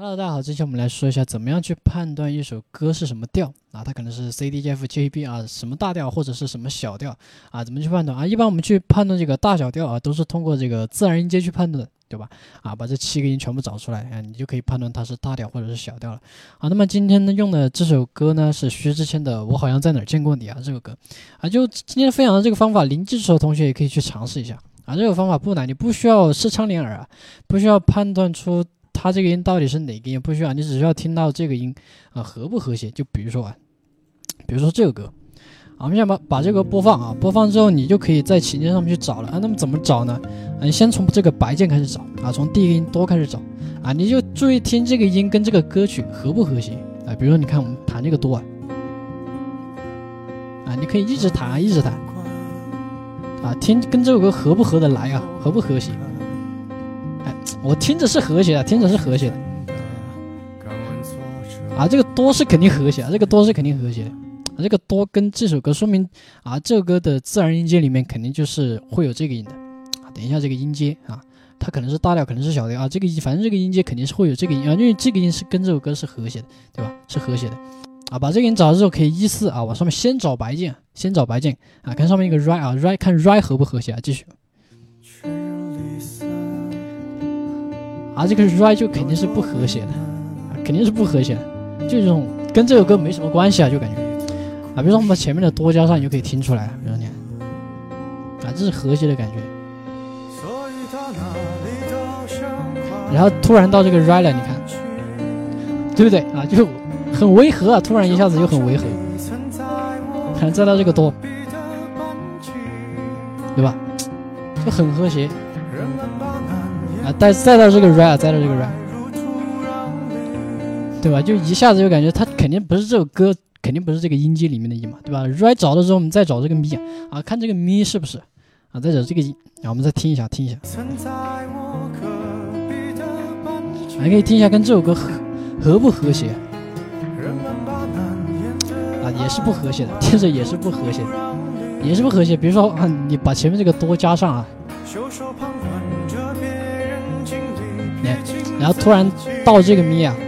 Hello，大家好，这期我们来说一下怎么样去判断一首歌是什么调啊？它可能是 C D G F G A B 啊，什么大调或者是什么小调啊？怎么去判断啊？一般我们去判断这个大小调啊，都是通过这个自然音阶去判断，对吧？啊，把这七个音全部找出来啊，你就可以判断它是大调或者是小调了。好，那么今天呢用的这首歌呢是薛之谦的《我好像在哪儿见过你》啊，这首歌啊，就今天分享的这个方法，零基础的同学也可以去尝试一下啊。这个方法不难，你不需要视唱练耳啊，不需要判断出。它这个音到底是哪个音？不需要，你只需要听到这个音啊和不和谐。就比如说啊，比如说这个歌，啊，我们先把把这个播放啊，播放之后你就可以在琴键上面去找了啊。那么怎么找呢？你先从这个白键开始找啊，从第一个音哆开始找啊，你就注意听这个音跟这个歌曲和不和谐啊。比如说你看我们弹这个哆啊，啊，你可以一直弹啊，一直弹啊，听跟这首歌合不合得来啊，合不和谐。我听着是和谐的，听着是和谐的，啊，这个多是肯定和谐啊，这个多是肯定和谐的，啊，这个多跟这首歌说明啊，这首歌的自然音阶里面肯定就是会有这个音的，啊，等一下这个音阶啊，它可能是大调，可能是小调啊，这个音反正这个音阶肯定是会有这个音啊，因为这个音是跟这首歌是和谐的，对吧？是和谐的，啊，把这个音找到之后可以依次啊往上面先找白键，先找白键啊，看上面一个 right 啊，right 看 right 合不和谐啊，继续。啊，这个 right 就肯定是不和谐的，肯定是不和谐的，就这种跟这首歌没什么关系啊，就感觉啊，比如说我们把前面的多加上，你就可以听出来，比如说你看，啊，这是和谐的感觉。然后突然到这个 right 了，你看，对不对啊？就很违和啊，突然一下子就很违和。看再到这个多，对吧？就很和谐。再再到这个 r a 再到这个 r a 对吧？就一下子就感觉它肯定不是这首歌，肯定不是这个音阶里面的音嘛，对吧 r a 找的时候，我们再找这个咪啊，看这个咪是不是啊？再找这个音，然后我们再听一下，听一下，还可以听一下跟这首歌合合不和谐啊？也是不和谐的，听着也是不和谐的，也是不和谐。比如说啊，你把前面这个多加上啊。然后突然到这个咪啊，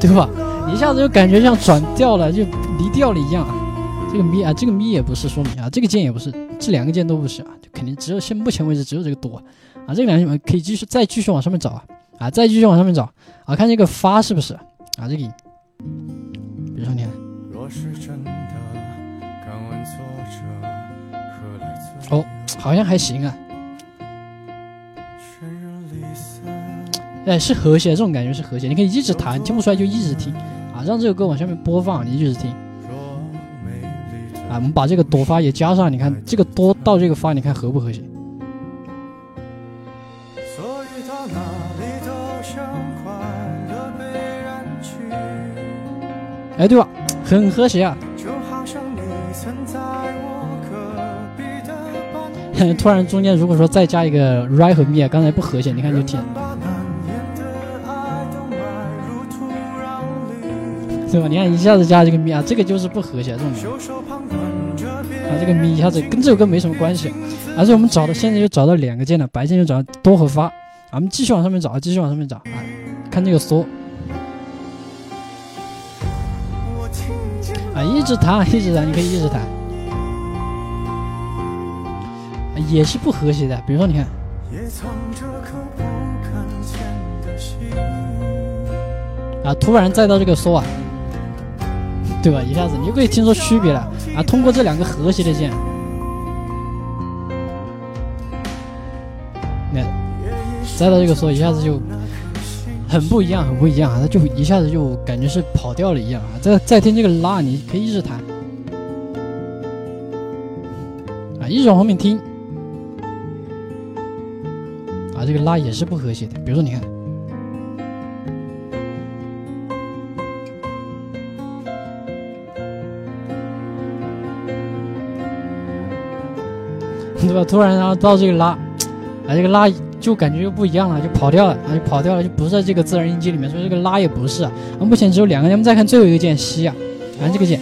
对吧？一下子就感觉像转调了，就离调了一样。这个咪啊，这个咪也不是说明啊，这个键也不是，这两个键都不是啊，就肯定只有现目前为止只有这个哆啊。这两个可以继续再继续往上面找啊啊，再继续往上面找啊，看这个发是不是啊？这个，比如说你看，哦，好像还行啊。哎，是和谐，这种感觉是和谐。你可以一直弹，听不出来就一直听啊，让这个歌往下面播放，你一直听。啊，我们把这个哆发也加上，你看这个哆到这个发，你看和不和谐？哎，对吧？很和谐啊。突然中间如果说再加一个 right 和 mi，刚才不和谐，你看就听。对吧？你看一下子加这个咪啊，这个就是不和谐这种。啊，这个咪一下子跟这首歌没什么关系，而且我们找到现在就找到两个键了，白键就找到哆和发。啊，我们继续往上面找，继续往上面找啊，看这个嗦。啊，一直弹，一直弹，你可以一直弹。也是不和谐的，比如说你看。啊，突然再到这个嗦啊。对吧？一下子你就可以听出区别了啊！通过这两个和谐的键，你看，再到这个嗦，一下子就很不一样，很不一样啊！它就一下子就感觉是跑调了一样啊！再再听这个拉，你可以一直弹啊，一直往后面听啊，这个拉也是不和谐的。比如说，你看。对吧？突然，然后到这个拉，啊，这个拉就感觉又不一样了，就跑掉了，啊，就跑掉了，就不在这个自然音阶里面，所以这个拉也不是啊。目前只有两个，咱们再看最后一个键西啊，按这个键。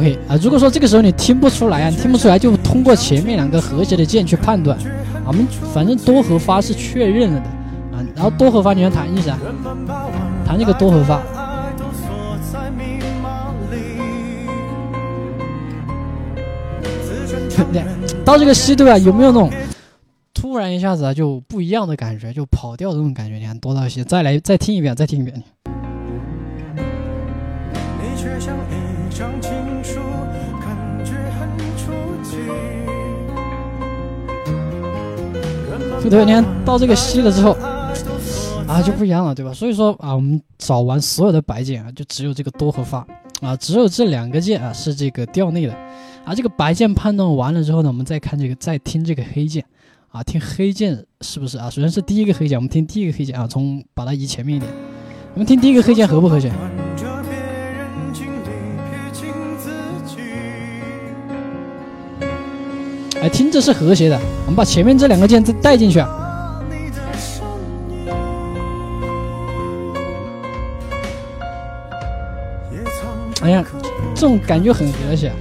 OK 啊，如果说这个时候你听不出来啊，听不出来就通过前面两个和谐的键去判断。我们反正多和发是确认了的啊，然后多和发你要弹一下，弹这个多和发。到这个西对吧？有没有那种突然一下子啊就不一样的感觉，就跑调那种感觉？你看多到西，再来再听一遍，再听一遍。对，你看到这个西了之后啊就不一样了，对吧？所以说啊，我们找完所有的白键啊，就只有这个多和发啊，只有这两个键啊是这个调内的。啊，这个白键判断完了之后呢，我们再看这个，再听这个黑键，啊，听黑键是不是啊？首先是第一个黑键，我们听第一个黑键啊，从把它移前面一点，我们听第一个黑键合不和谐？哎，听着是和谐的，我们把前面这两个键再带进去啊。哎呀，这种感觉很和谐。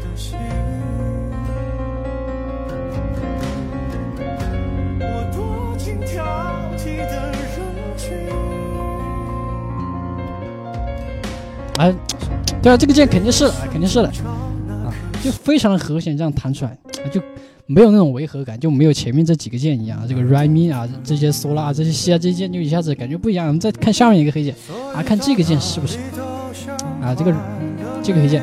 哎，对啊，这个键肯定是，肯定是的，啊，就非常的和谐，这样弹出来就没有那种违和感，就没有前面这几个键一样，这个 re mi 啊，这些嗦啦啊，这些西啊，这些键就一下子感觉不一样。我们再看下面一个黑键，啊，看这个键是不是啊？这个这个黑键，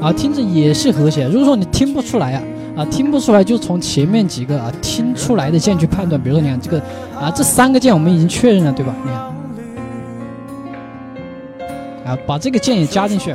啊，听着也是和谐。如果说你听不出来啊。啊，听不出来就从前面几个啊听出来的键去判断。比如说，你看这个啊，这三个键我们已经确认了，对吧？你看，啊，把这个键也加进去。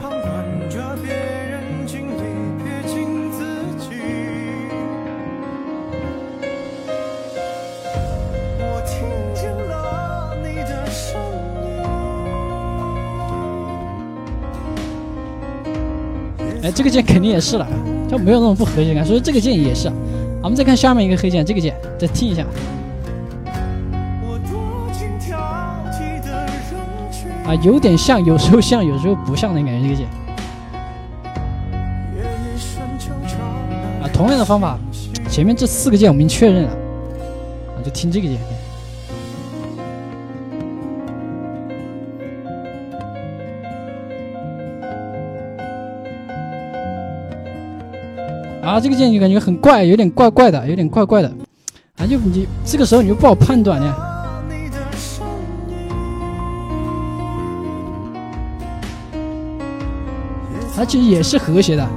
哎，这个键肯定也是了。就没有那种不和谐感，所以这个键也是。我们再看下面一个黑键，这个键再听一下。啊，有点像，有时候像，有时候不像的感觉。这个键。啊，同样的方法，前面这四个键我们已经确认了，啊，就听这个键。啊，这个键就感觉很怪，有点怪怪的，有点怪怪的，啊，就你这个时候你就不好判断呢。而且也是和谐的。啊，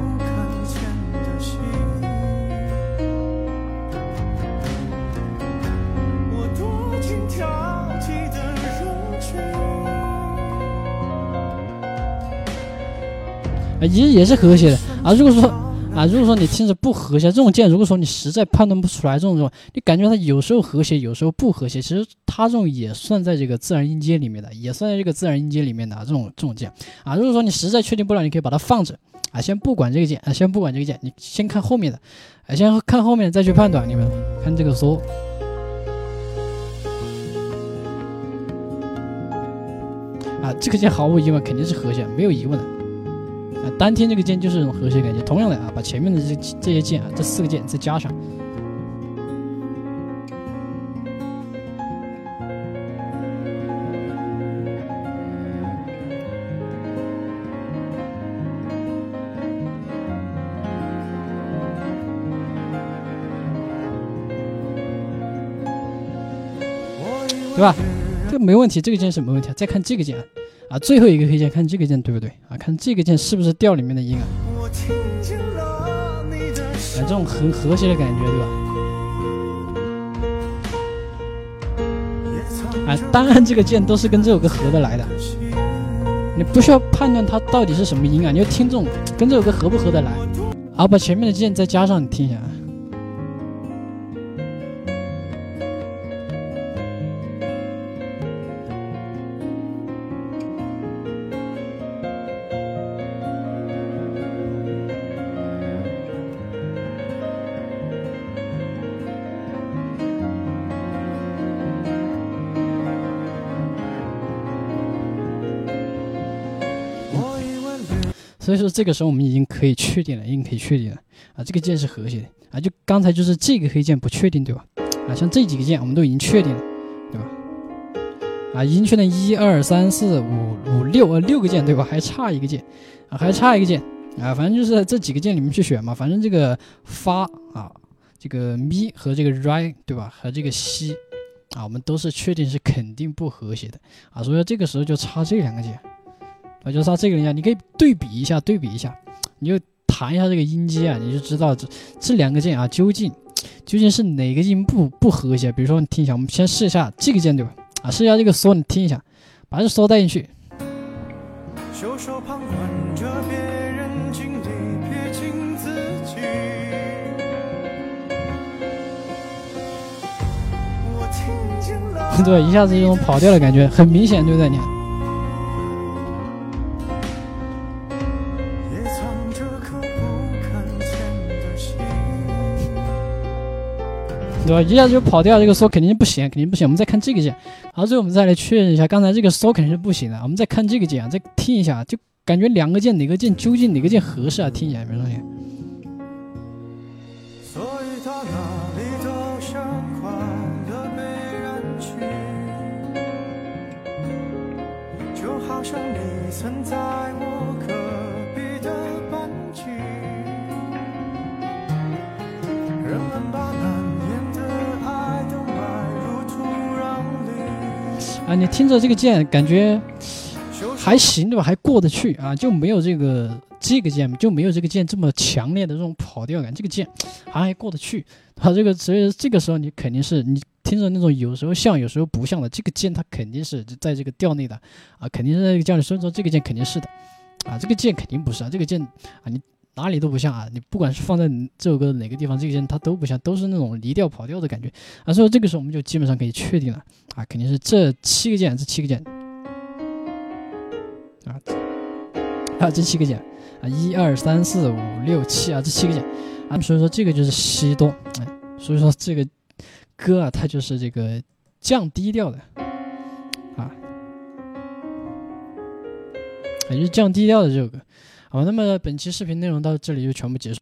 也也是和谐的啊，如果说。啊，如果说你听着不和谐，这种键，如果说你实在判断不出来，这种这种，你感觉它有时候和谐，有时候不和谐，其实它这种也算在这个自然音阶里面的，也算在这个自然音阶里面的啊这种这种键啊。如果说你实在确定不了，你可以把它放着啊，先不管这个键啊，先不管这个键，你先看后面的，啊，先看后面再去判断。你们看这个嗦，啊，这个键毫无疑问肯定是和谐，没有疑问的。单听这个键就是一种和谐感觉。同样的啊，把前面的这这些键啊，这四个键再加上，对吧？这没问题，这个键是没问题。再看这个键。啊最后一个黑键，看这个键对不对啊？看这个键是不是调里面的音啊？啊，这种很和谐的感觉，对吧？啊，当然这个键都是跟这首歌合得来的，你不需要判断它到底是什么音啊，你就听这种跟这首歌合不合得来。好，把前面的键再加上，你听一下。所以说这个时候我们已经可以确定了，已经可以确定了啊，这个键是和谐的啊。就刚才就是这个黑键不确定，对吧？啊，像这几个键我们都已经确定了，对吧？啊，已经确定一二三四五五六呃六个键，对吧？还差一个键啊，还差一个键啊，反正就是这几个键里面去选嘛。反正这个发啊，这个咪和这个 right 对吧？和这个西啊，我们都是确定是肯定不和谐的啊。所以说这个时候就差这两个键，啊，就说这个人啊，你可以对比一下，对比一下，你就弹一下这个音阶啊，你就知道这这两个键啊，究竟究竟是哪个音不不和谐。比如说你听一下，我们先试一下这个键，对吧？啊，试一下这个嗦，你听一下，把这嗦带进去。对，一下子这种跑调的感觉很明显，对不对？你看。对吧？一下子就跑掉，这个嗦肯定不行，肯定不行。我们再看这个键，好，最后我们再来确认一下，刚才这个嗦肯定是不行的。我们再看这个键啊，再听一下，就感觉两个键哪个键究竟哪个键合适啊？听起来没东西。你听着这个键，感觉还行，对吧？还过得去啊，就没有这个这个键，就没有这个键这么强烈的这种跑调感。这个键 还过得去，啊，这个所以这个时候你肯定是你听着那种有时候像有时候不像的这个键，它肯定是在这个调内的啊，肯定是在这个调里。所以说这个键肯定是的啊，这个键肯定不是啊，这个键啊你。哪里都不像啊！你不管是放在这首歌的哪个地方，这个键它都不像，都是那种离调跑调的感觉啊。所以这个时候我们就基本上可以确定了啊，肯定是这七个键，这七个键啊，还有这七个键啊，一二三四五六七啊，这七个键啊。所以说这个就是西多，哎，所以说这个歌啊，它就是这个降低调的啊，也就是降低调的这首歌。好，那么本期视频内容到这里就全部结束。